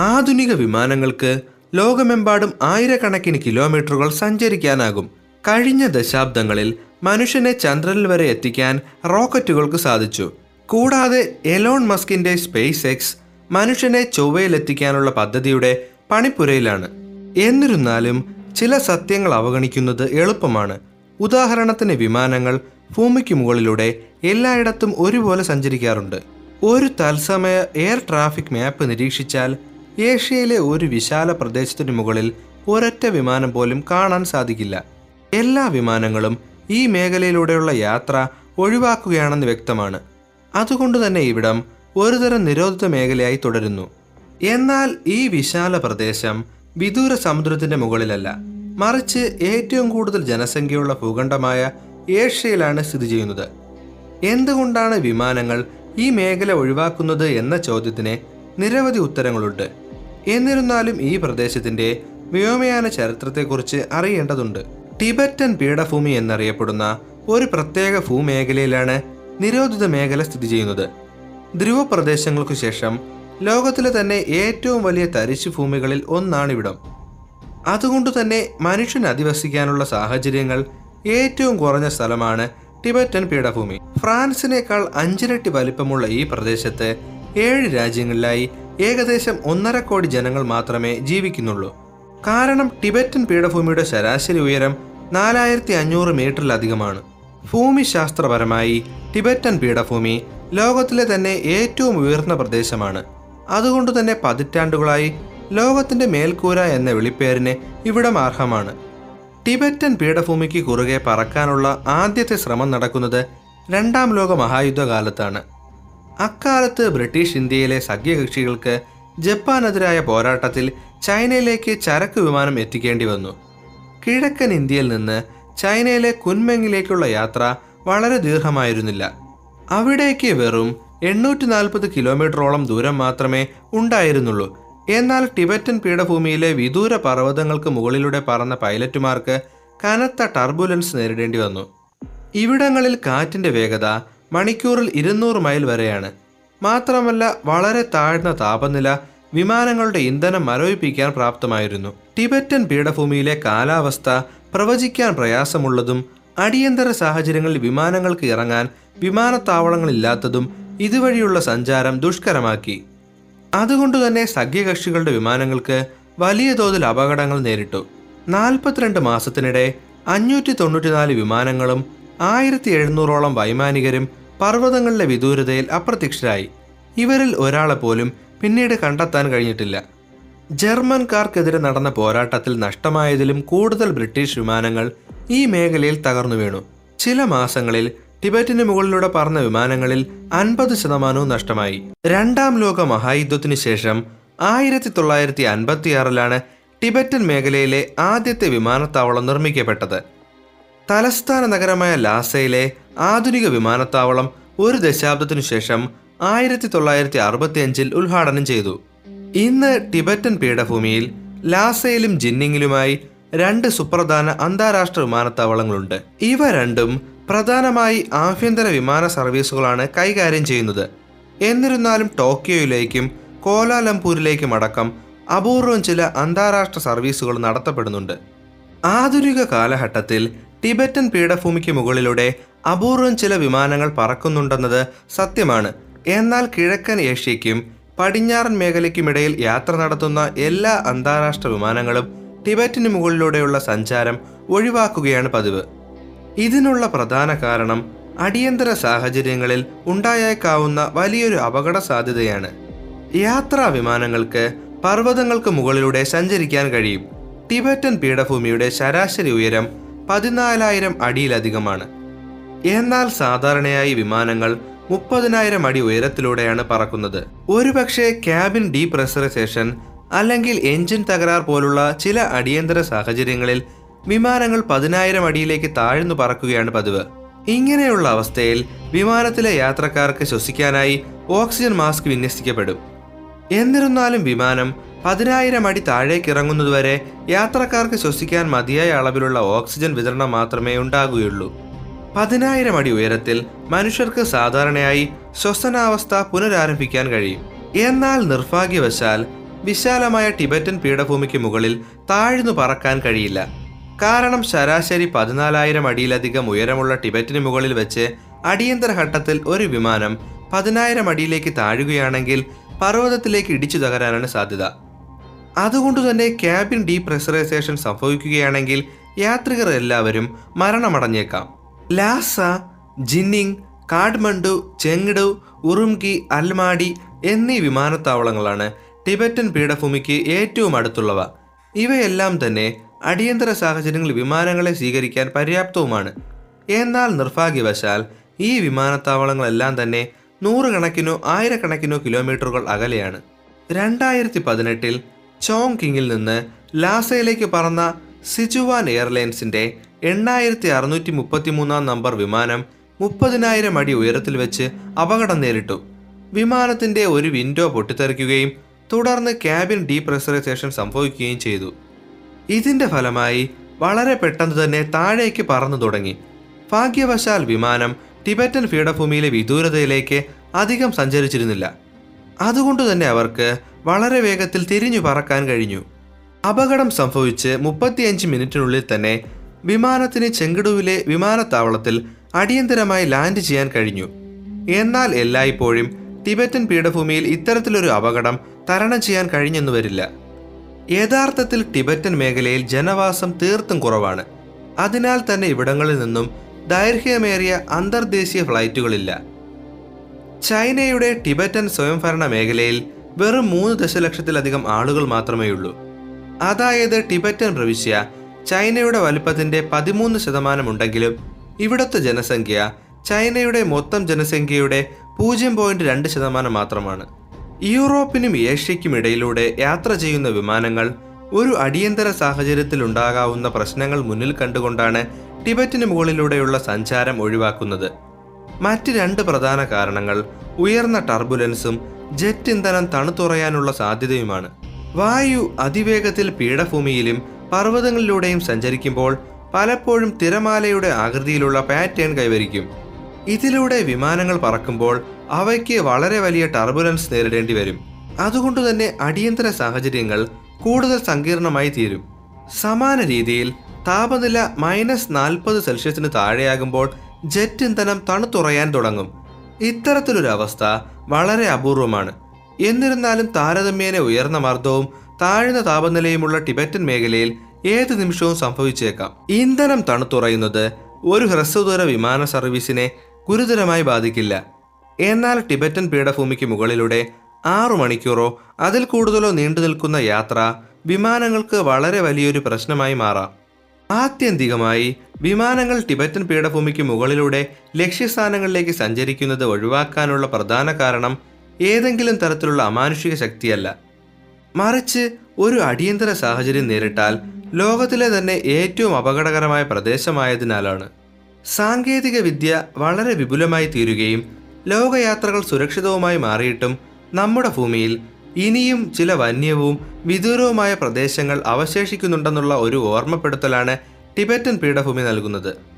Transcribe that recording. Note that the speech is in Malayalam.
ആധുനിക വിമാനങ്ങൾക്ക് ലോകമെമ്പാടും ആയിരക്കണക്കിന് കിലോമീറ്ററുകൾ സഞ്ചരിക്കാനാകും. കഴിഞ്ഞ ദശാബ്ദങ്ങളിൽ മനുഷ്യനെ ചന്ദ്രനിൽ വരെ എത്തിക്കാൻ റോക്കറ്റുകൾക്ക് സാധിച്ചു. കൂടാതെ എലോൺ മസ്കിന്റെ സ്പേസ് എക്സ് മനുഷ്യനെ ചൊവ്വയിലെത്തിക്കാനുള്ള പദ്ധതിയുടെ പണിപ്പുരയിലാണ്. എന്നിരുന്നാലും ചില സത്യങ്ങൾ അവഗണിക്കുന്നത് എളുപ്പമാണ്. ഉദാഹരണത്തിന് വിമാനങ്ങൾ ഭൂമിക്ക് മുകളിലൂടെ എല്ലായിടത്തും ഒരുപോലെ സഞ്ചരിക്കാറുണ്ട്. ഒരു തത്സമയ എയർ ട്രാഫിക് മാപ്പ് നിരീക്ഷിച്ചാൽ ഏഷ്യയിലെ ഒരു വിശാല പ്രദേശത്തിനു മുകളിൽ ഒരൊറ്റ വിമാനം പോലും കാണാൻ സാധിക്കില്ല. എല്ലാ വിമാനങ്ങളും ഈ മേഖലയിലൂടെയുള്ള യാത്ര ഒഴിവാക്കുകയാണെന്ന് വ്യക്തമാണ്. അതുകൊണ്ട് തന്നെ ഇവിടം ഒരുതരം നിരോധിത മേഖലയായി തുടരുന്നു. എന്നാൽ ഈ വിശാല പ്രദേശം വിദൂര സമുദ്രത്തിന്റെ മുകളിലല്ല. മറിച്ച് ഏറ്റവും കൂടുതൽ ജനസംഖ്യയുള്ള ഭൂഖണ്ഡമായ ഏഷ്യയിലാണ് സ്ഥിതി ചെയ്യുന്നത്. എന്തുകൊണ്ടാണ് വിമാനങ്ങൾ ഈ മേഖല ഒഴിവാക്കുന്നത് എന്ന ചോദ്യത്തിന് നിരവധി ഉത്തരങ്ങളുണ്ട്. എന്നിരുന്നാലും ഈ പ്രദേശത്തിന്റെ വ്യോമയാന ചരിത്രത്തെക്കുറിച്ച് അറിയേണ്ടതുണ്ട്. ടിബറ്റൻ പീഠഭൂമി എന്നറിയപ്പെടുന്ന ഒരു പ്രത്യേക ഭൂമേഖലയിലാണ് നിരോധിത മേഖല സ്ഥിതി ചെയ്യുന്നത്. ധ്രുവ പ്രദേശങ്ങൾക്കു ശേഷം ലോകത്തിലെ തന്നെ ഏറ്റവും വലിയ തരിശു ഭൂമികളിൽ ഒന്നാണിവിടം. അതുകൊണ്ട് തന്നെ മനുഷ്യൻ അധിവസിക്കാനുള്ള സാഹചര്യങ്ങൾ ഏറ്റവും കുറഞ്ഞ സ്ഥലമാണ് ടിബറ്റൻ പീഠഭൂമി. ഫ്രാൻസിനേക്കാൾ അഞ്ചിരട്ടി വലിപ്പമുള്ള ഈ പ്രദേശത്ത് ഏഴ് രാജ്യങ്ങളിലായി ഏകദേശം ഒന്നര കോടി ജനങ്ങൾ മാത്രമേ ജീവിക്കുന്നുള്ളൂ. കാരണം ടിബറ്റൻ പീഠഭൂമിയുടെ ശരാശരി ഉയരം നാലായിരത്തി അഞ്ഞൂറ് മീറ്ററിലധികമാണ്. ഭൂമിശാസ്ത്രപരമായി ടിബറ്റൻ പീഠഭൂമി ലോകത്തിലെ തന്നെ ഏറ്റവും ഉയർന്ന പ്രദേശമാണ്. അതുകൊണ്ട് തന്നെ പതിറ്റാണ്ടുകളായി ലോകത്തിന്റെ മേൽക്കൂര എന്ന വിളിപ്പേരിന് ഇവിടം അർഹമാണ്. ടിബറ്റൻ പീഠഭൂമിക്ക് കുറുകെ പറക്കാനുള്ള ആദ്യത്തെ ശ്രമം നടക്കുന്നത് രണ്ടാം ലോക മഹായുദ്ധകാലത്താണ്. അക്കാലത്ത് ബ്രിട്ടീഷ് ഇന്ത്യയിലെ സഖ്യകക്ഷികൾക്ക് ജപ്പാനെതിരായ പോരാട്ടത്തിൽ ചൈനയിലേക്ക് ചരക്ക് വിമാനം എത്തിക്കേണ്ടി വന്നു. കിഴക്കൻ ഇന്ത്യയിൽ നിന്ന് ചൈനയിലെ കുൻമെങ്ങിലേക്കുള്ള യാത്ര വളരെ ദീർഘമായിരുന്നില്ല. അവിടേക്ക് വെറും എണ്ണൂറ്റി നാൽപ്പത് കിലോമീറ്ററോളം ദൂരം മാത്രമേ ഉണ്ടായിരുന്നുള്ളൂ. എന്നാൽ ടിബറ്റൻ പീഠഭൂമിയിലെ വിദൂര പർവതങ്ങൾക്ക് മുകളിലൂടെ പറന്ന പൈലറ്റുമാർക്ക് കനത്ത ടർബുലൻസ് നേരിടേണ്ടി വന്നു. ഇവിടങ്ങളിൽ കാറ്റിന്റെ വേഗത മണിക്കൂറിൽ ഇരുന്നൂറ് മൈൽ വരെയാണ്. മാത്രമല്ല വളരെ താഴ്ന്ന താപനില വിമാനങ്ങളുടെ ഇന്ധനം മരവിപ്പിക്കാൻ പ്രാപ്തമായിരുന്നു. ടിബറ്റൻ പീഠഭൂമിയിലെ കാലാവസ്ഥ പ്രവചിക്കാൻ പ്രയാസമുള്ളതും അടിയന്തര സാഹചര്യങ്ങളിൽ വിമാനങ്ങൾക്ക് ഇറങ്ങാൻ വിമാനത്താവളങ്ങളില്ലാത്തതും ഇതുവഴിയുള്ള സഞ്ചാരം ദുഷ്കരമാക്കി. അതുകൊണ്ടുതന്നെ സഖ്യകക്ഷികളുടെ വിമാനങ്ങൾക്ക് വലിയ തോതിൽ അപകടങ്ങൾ നേരിട്ടു. നാൽപ്പത്തിരണ്ട് മാസത്തിനിടെ അഞ്ഞൂറ്റി തൊണ്ണൂറ്റിനാല് വിമാനങ്ങളും ആയിരത്തി എഴുന്നൂറോളം വൈമാനികരും പർവതങ്ങളിലെ വിദൂരതയിൽ അപ്രത്യക്ഷരായി. ഇവരിൽ ഒരാളെ പോലും പിന്നീട് കണ്ടെത്താൻ കഴിഞ്ഞിട്ടില്ല. ജർമ്മൻകാർക്കെതിരെ നടന്ന പോരാട്ടത്തിൽ നഷ്ടമായതിലും കൂടുതൽ ബ്രിട്ടീഷ് വിമാനങ്ങൾ ഈ മേഖലയിൽ തകർന്നു വീണു. ചില മാസങ്ങളിൽ ടിബറ്റിന് മുകളിലൂടെ പറന്ന വിമാനങ്ങളിൽ അൻപത് ശതമാനവും നഷ്ടമായി. രണ്ടാം ലോക മഹായുദ്ധത്തിനു ശേഷം ആയിരത്തി തൊള്ളായിരത്തി അൻപത്തിയാറിലാണ് ടിബറ്റൻ മേഖലയിലെ ആദ്യത്തെ വിമാനത്താവളം നിർമ്മിക്കപ്പെട്ടത്. തലസ്ഥാന നഗരമായ ലാസയിലെ ആധുനിക വിമാനത്താവളം ഒരു ദശാബ്ദത്തിനു ശേഷം ആയിരത്തി തൊള്ളായിരത്തി അറുപത്തിയഞ്ചിൽ ഉദ്ഘാടനം ചെയ്തു. ഇന്ന് ടിബറ്റൻ പീഠഭൂമിയിൽ ലാസയിലും ജിന്നിങ്ങിലുമായി രണ്ട് സുപ്രധാന അന്താരാഷ്ട്ര വിമാനത്താവളങ്ങളുണ്ട്. ഇവ രണ്ടും പ്രധാനമായി ആഭ്യന്തര വിമാന സർവീസുകളാണ് കൈകാര്യം ചെയ്യുന്നത്. എന്നിരുന്നാലും ടോക്കിയോയിലേക്കും കോലാലംപൂരിലേക്കും അടക്കം അപൂർവം ചില അന്താരാഷ്ട്ര സർവീസുകൾ നടത്തപ്പെടുന്നുണ്ട്. ആധുനിക കാലഘട്ടത്തിൽ ടിബറ്റൻ പീഠഭൂമിക്ക് മുകളിലൂടെ അപൂർവം ചില വിമാനങ്ങൾ പറക്കുന്നുണ്ടെന്നത് സത്യമാണ്. എന്നാൽ കിഴക്കൻ ഏഷ്യയ്ക്കും പടിഞ്ഞാറൻ മേഖലയ്ക്കുമിടയിൽ യാത്ര നടത്തുന്ന എല്ലാ അന്താരാഷ്ട്ര വിമാനങ്ങളും ടിബറ്റിന് മുകളിലൂടെയുള്ള സഞ്ചാരം ഒഴിവാക്കുകയാണ് പതിവ്. ഇതിനുള്ള പ്രധാന കാരണം അടിയന്തര സാഹചര്യങ്ങളിൽ ഉണ്ടായേക്കാവുന്ന വലിയൊരു അപകട സാധ്യതയാണ്. യാത്രാ വിമാനങ്ങൾക്ക് പർവതങ്ങൾക്ക് മുകളിലൂടെ സഞ്ചരിക്കാൻ കഴിയും. ടിബറ്റൻ പീഠഭൂമിയുടെ ശരാശരി ഉയരം പതിനാലായിരം അടിയിലധികമാണ്. എന്നാൽ സാധാരണയായി വിമാനങ്ങൾ മുപ്പതിനായിരം അടി ഉയരത്തിലൂടെയാണ് പറക്കുന്നത്. ഒരുപക്ഷെ ക്യാബിൻ ഡീപ്രഷറൈസേഷൻ അല്ലെങ്കിൽ എഞ്ചിൻ തകരാർ പോലുള്ള ചില അടിയന്തര സാഹചര്യങ്ങളിൽ വിമാനങ്ങൾ പതിനായിരം അടിയിലേക്ക് താഴ്ന്നു പറക്കുകയാണ് പതിവ്. ഇങ്ങനെയുള്ള അവസ്ഥയിൽ വിമാനത്തിലെ യാത്രക്കാർക്ക് ശ്വസിക്കാനായി ഓക്സിജൻ മാസ്ക് വിന്യസിക്കപ്പെടും. എന്നിരുന്നാലും വിമാനം പതിനായിരം അടി താഴേക്ക് ഇറങ്ങുന്നതുവരെ യാത്രക്കാർക്ക് ശ്വസിക്കാൻ മതിയായ അളവിലുള്ള ഓക്സിജൻ വിതരണം മാത്രമേ ഉണ്ടാകുകയുള്ളൂ. പതിനായിരം അടി ഉയരത്തിൽ മനുഷ്യർക്ക് സാധാരണയായി ശ്വസനാവസ്ഥ പുനരാരംഭിക്കാൻ കഴിയും. എന്നാൽ നിർഭാഗ്യവശാൽ വിശാലമായ ടിബറ്റൻ പീഠഭൂമിക്ക് മുകളിൽ താഴ്ന്നു പറക്കാൻ കഴിയില്ല. കാരണം ശരാശരി പതിനാലായിരം അടിയിലധികം ഉയരമുള്ള ടിബറ്റിന് മുകളിൽ വെച്ച് അടിയന്തര ഘട്ടത്തിൽ ഒരു വിമാനം പതിനായിരം അടിയിലേക്ക് താഴുകയാണെങ്കിൽ പർവതത്തിലേക്ക് ഇടിച്ചു തകരാനാണ് സാധ്യത. അതുകൊണ്ട് തന്നെ ക്യാബിൻ ഡീപ്രഷറൈസേഷൻ സംഭവിക്കുകയാണെങ്കിൽ യാത്രികർ എല്ലാവരും മരണമടഞ്ഞേക്കാം. Lhasa Xining Kathmandu Chengdu Urumqi Almaty എന്നീ വിമാനത്താവളങ്ങളാണ് ടിബറ്റൻ പീഠഭൂമിക്ക് ഏറ്റവും അടുത്തുള്ളവ. ഇവയെല്ലാം തന്നെ അടിയന്തര സാഹചര്യങ്ങളിൽ വിമാനങ്ങളെ സ്വീകരിക്കാൻ പര്യാപ്തവുമാണ്. എന്നാൽ നിർഭാഗ്യവശാൽ ഈ വിമാനത്താവളങ്ങളെല്ലാം തന്നെ നൂറുകണക്കിനോ ആയിരക്കണക്കിനോ കിലോമീറ്ററുകൾ അകലെയാണ്. രണ്ടായിരത്തി പതിനെട്ടിൽ ചോങ് കിങ്ങിൽ നിന്ന് ലാസയിലേക്ക് പറന്ന സിജുവാൻ എയർലൈൻസിന്റെ എണ്ണായിരത്തി അറുന്നൂറ്റി മുപ്പത്തി മൂന്നാം നമ്പർ വിമാനം മുപ്പതിനായിരം അടി ഉയരത്തിൽ വെച്ച് അപകടം നേരിട്ടു. വിമാനത്തിന്റെ ഒരു വിൻഡോ പൊട്ടിത്തെറിക്കുകയും തുടർന്ന് ക്യാബിൻ ഡീപ്രഷറൈസേഷൻ സംഭവിക്കുകയും ചെയ്തു. ഇതിന്റെ ഫലമായി വളരെ പെട്ടെന്ന് തന്നെ താഴേക്ക് പറന്നു തുടങ്ങി. ഭാഗ്യവശാൽ വിമാനം ടിബറ്റൻ പീഠഭൂമിയിലെ വിദൂരതയിലേക്ക് അധികം സഞ്ചരിച്ചിരുന്നില്ല. അതുകൊണ്ട് തന്നെ അവർക്ക് വളരെ വേഗത്തിൽ തിരിഞ്ഞു പറക്കാൻ കഴിഞ്ഞു. അപകടം സംഭവിച്ച് മുപ്പത്തിയഞ്ച് മിനിറ്റിനുള്ളിൽ തന്നെ വിമാനത്തിന് ചെങ്കടുവിലെ വിമാനത്താവളത്തിൽ അടിയന്തരമായി ലാൻഡ് ചെയ്യാൻ കഴിഞ്ഞു. എന്നാൽ എല്ലായ്പ്പോഴും ടിബറ്റൻ പീഠഭൂമിയിൽ ഇത്തരത്തിലൊരു അപകടം തരണം ചെയ്യാൻ കഴിഞ്ഞെന്നു വരില്ല. യഥാർത്ഥത്തിൽ ടിബറ്റൻ മേഖലയിൽ ജനവാസം തീർത്തും കുറവാണ്. അതിനാൽ തന്നെ ഇവിടങ്ങളിൽ നിന്നും ദൈർഘ്യമേറിയ അന്തർദേശീയ ഫ്ലൈറ്റുകളില്ല. ചൈനയുടെ ടിബറ്റൻ സ്വയംഭരണ മേഖലയിൽ വെറും മൂന്ന് ദശലക്ഷത്തിലധികം ആളുകൾ മാത്രമേ ഉള്ളൂ അതായത് ടിബറ്റൻ പ്രവിശ്യ ചൈനയുടെ വലുപ്പത്തിന്റെ പതിമൂന്ന് ശതമാനം ഉണ്ടെങ്കിലും ഇവിടുത്തെ ജനസംഖ്യ ചൈനയുടെ മൊത്തം ജനസംഖ്യയുടെ പൂജ്യം പോയിന്റ് രണ്ട് ശതമാനം മാത്രമാണ്. യൂറോപ്പിനും ഏഷ്യയ്ക്കും ഇടയിലൂടെ യാത്ര ചെയ്യുന്ന വിമാനങ്ങൾ ഒരു അടിയന്തര സാഹചര്യത്തിൽ ഉണ്ടാകാവുന്ന പ്രശ്നങ്ങൾ മുന്നിൽ കണ്ടുകൊണ്ടാണ് ടിബറ്റിന് മുകളിലൂടെയുള്ള സഞ്ചാരം ഒഴിവാക്കുന്നത്. മറ്റ് രണ്ട് പ്രധാന കാരണങ്ങൾ ഉയർന്ന ടർബുലൻസും ജെറ്റ് ഇന്ധനം തണുത്തുറയാനുള്ള സാധ്യതയുമാണ്. വായു അതിവേഗത്തിൽ പീഠഭൂമിയിലും പർവതങ്ങളിലൂടെയും സഞ്ചരിക്കുമ്പോൾ പലപ്പോഴും തിരമാലയുടെ ആകൃതിയിലുള്ള പാറ്റേൺ കൈവരിക്കും. ഇതിലൂടെ വിമാനങ്ങൾ പറക്കുമ്പോൾ അവയ്ക്ക് വളരെ വലിയ ടർബുലൻസ് നേരിടേണ്ടി വരും. അതുകൊണ്ട് തന്നെ അടിയന്തര സാഹചര്യങ്ങൾ കൂടുതൽ സങ്കീർണമായി തീരും. സമാന രീതിയിൽ താപനില മൈനസ് നാൽപ്പത് സെൽഷ്യസിന് താഴെയാകുമ്പോൾ ജെറ്റ് ഇന്ധനം തണുത്തുറയാൻ തുടങ്ങും. ഇത്തരത്തിലൊരവസ്ഥ വളരെ അപൂർവമാണ്. എന്നിരുന്നാലും താരതമ്യേന ഉയർന്ന മർദ്ദവും താഴ്ന്ന താപനിലയുമുള്ള ടിബറ്റൻ മേഖലയിൽ ഏത് നിമിഷവും സംഭവിച്ചേക്കാം. ഇന്ധനം തണുത്തുറയുന്നത് ഒരു ഹ്രസ്വദൂര വിമാന സർവീസിനെ ഗുരുതരമായി ബാധിക്കില്ല. എന്നാൽ ടിബറ്റൻ പീഠഭൂമിക്ക് മുകളിലൂടെ ആറു മണിക്കൂറോ അതിൽ കൂടുതലോ നീണ്ടു നിൽക്കുന്ന യാത്ര വിമാനങ്ങൾക്ക് വളരെ വലിയൊരു പ്രശ്നമായി മാറാം. ആത്യന്തികമായി വിമാനങ്ങൾ ടിബറ്റൻ പീഠഭൂമിക്ക് മുകളിലൂടെ ലക്ഷ്യസ്ഥാനങ്ങളിലേക്ക് സഞ്ചരിക്കുന്നത് ഒഴിവാക്കാനുള്ള പ്രധാന കാരണം ഏതെങ്കിലും തരത്തിലുള്ള അമാനുഷിക ശക്തിയല്ല. മറിച്ച് ഒരു അടിയന്തര സാഹചര്യം നേരിട്ടാൽ ലോകത്തിലെ തന്നെ ഏറ്റവും അപകടകരമായ പ്രദേശമായതിനാലാണ്. സാങ്കേതിക വിദ്യ വളരെ വിപുലമായി തീരുകയും ലോകയാത്രകൾ സുരക്ഷിതവുമായി മാറിയിട്ടും നമ്മുടെ ഭൂമിയിൽ ഇനിയും ചില വന്യവും വിദൂരവുമായ പ്രദേശങ്ങൾ അവശേഷിക്കുന്നുണ്ടെന്നുള്ള ഒരു ഓർമ്മപ്പെടുത്തലാണ് ടിബറ്റൻ പീഠഭൂമി നൽകുന്നത്.